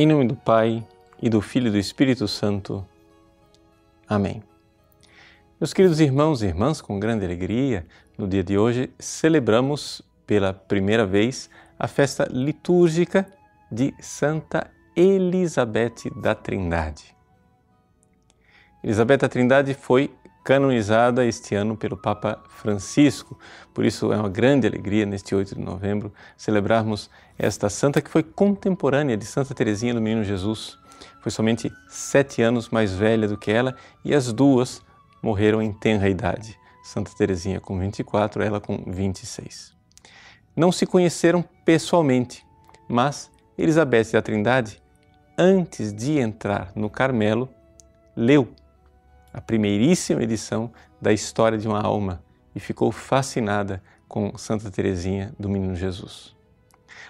Em nome do Pai e do Filho e do Espírito Santo. Amém. Meus queridos irmãos e irmãs, com grande alegria, no dia de hoje celebramos pela primeira vez a festa litúrgica de Santa Elizabeth da Trindade. Elizabeth da Trindade foi canonizada este ano pelo Papa Francisco. Por isso é uma grande alegria neste 8 de novembro celebrarmos esta santa que foi contemporânea de Santa Teresinha do Menino Jesus. Foi somente sete anos mais velha do que ela e as duas morreram em tenra idade. Santa Teresinha com 24, ela com 26. Não se conheceram pessoalmente, mas Elizabeth da Trindade, antes de entrar no Carmelo, leu a primeiríssima edição da História de uma Alma e ficou fascinada com Santa Teresinha do Menino Jesus.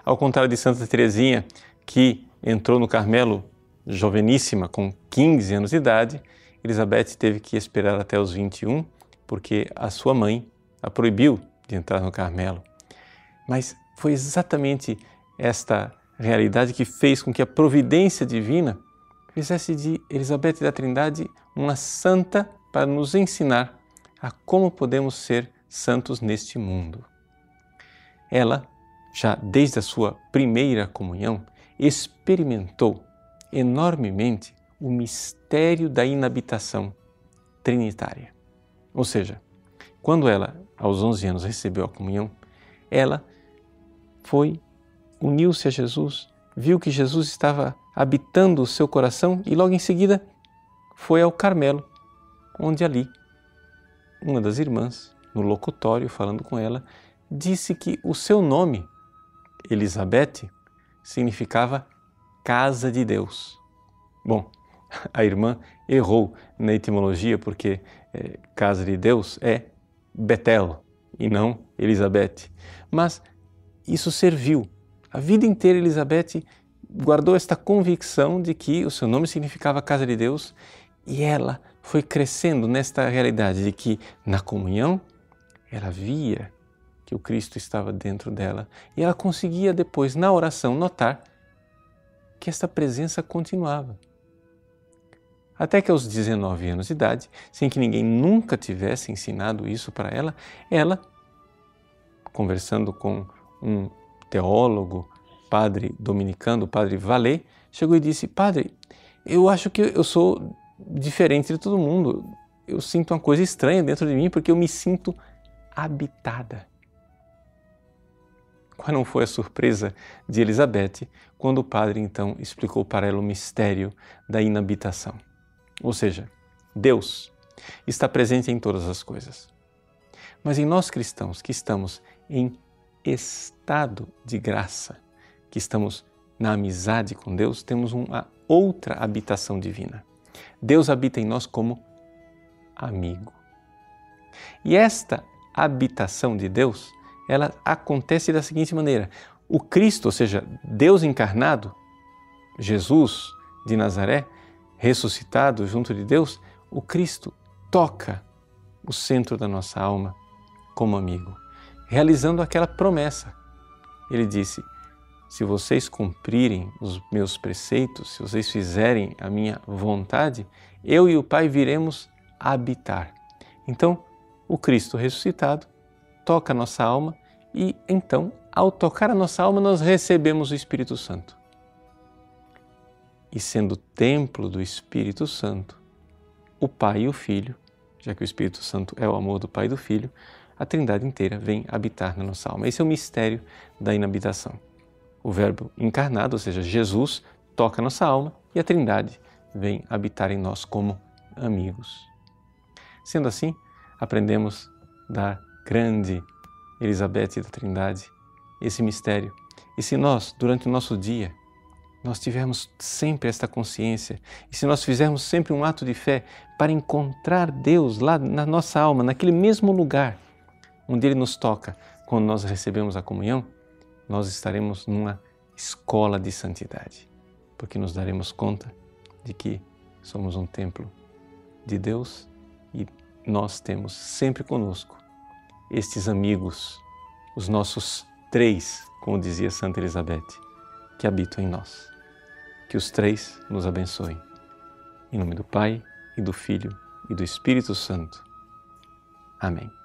Ao contrário de Santa Teresinha, que entrou no Carmelo joveníssima, com 15 anos de idade, Elizabeth teve que esperar até os 21, porque a sua mãe a proibiu de entrar no Carmelo. Mas foi exatamente esta realidade que fez com que a providência divina fizesse de Elizabeth da Trindade uma santa para nos ensinar a como podemos ser santos neste mundo. Ela, já desde a sua primeira comunhão, experimentou enormemente o mistério da inabitação trinitária. Ou seja, quando ela, aos 11 anos, recebeu a comunhão, ela foi, uniu-se a Jesus, viu que Jesus estava habitando o seu coração e logo em seguida foi ao Carmelo, onde ali uma das irmãs, no locutório, falando com ela, disse que o seu nome, Elizabeth, significava casa de Deus. Bom, a irmã errou na etimologia porque é, casa de Deus é Betel e não Elizabeth. Mas isso serviu. A vida inteira Elizabeth guardou esta convicção de que o seu nome significava casa de Deus e ela foi crescendo nesta realidade de que na comunhão ela via que o Cristo estava dentro dela e ela conseguia depois na oração notar que esta presença continuava. Até que aos 19 anos de idade, sem que ninguém nunca tivesse ensinado isso para ela, ela, conversando com um teólogo, padre dominicano, padre Valé, chegou e disse: Padre, eu acho que eu sou diferente de todo mundo. Eu sinto uma coisa estranha dentro de mim porque eu me sinto habitada. Qual não foi a surpresa de Elizabeth quando o padre então explicou para ela o mistério da inabitação? Ou seja, Deus está presente em todas as coisas. Mas em nós cristãos que estamos em estado de graça, que estamos na amizade com Deus, temos uma outra habitação divina. Deus habita em nós como amigo. E esta habitação de Deus, ela acontece da seguinte maneira: o Cristo, ou seja, Deus encarnado, Jesus de Nazaré, ressuscitado junto de Deus, o Cristo toca o centro da nossa alma como amigo, realizando aquela promessa. Ele disse: se vocês cumprirem os meus preceitos, se vocês fizerem a minha vontade, eu e o Pai viremos habitar. Então, o Cristo ressuscitado toca a nossa alma e então, ao tocar a nossa alma, nós recebemos o Espírito Santo. E sendo templo do Espírito Santo, o Pai e o Filho, já que o Espírito Santo é o amor do Pai e do Filho, a Trindade inteira vem habitar na nossa alma. Esse é o mistério da inabitação o Verbo encarnado, ou seja, Jesus, toca nossa alma e a Trindade vem habitar em nós como amigos. Sendo assim, aprendemos da grande Elizabeth da Trindade esse mistério. E se nós, durante o nosso dia, nós tivermos sempre esta consciência, e se nós fizermos sempre um ato de fé para encontrar Deus lá na nossa alma, naquele mesmo lugar onde Ele nos toca quando nós recebemos a comunhão, nós estaremos numa escola de santidade, porque nos daremos conta de que somos um templo de Deus e nós temos sempre conosco estes amigos, os nossos três, como dizia Santa Elizabeth, que habitam em nós. Que os três nos abençoem. Em nome do Pai, e do Filho, e do Espírito Santo. Amém.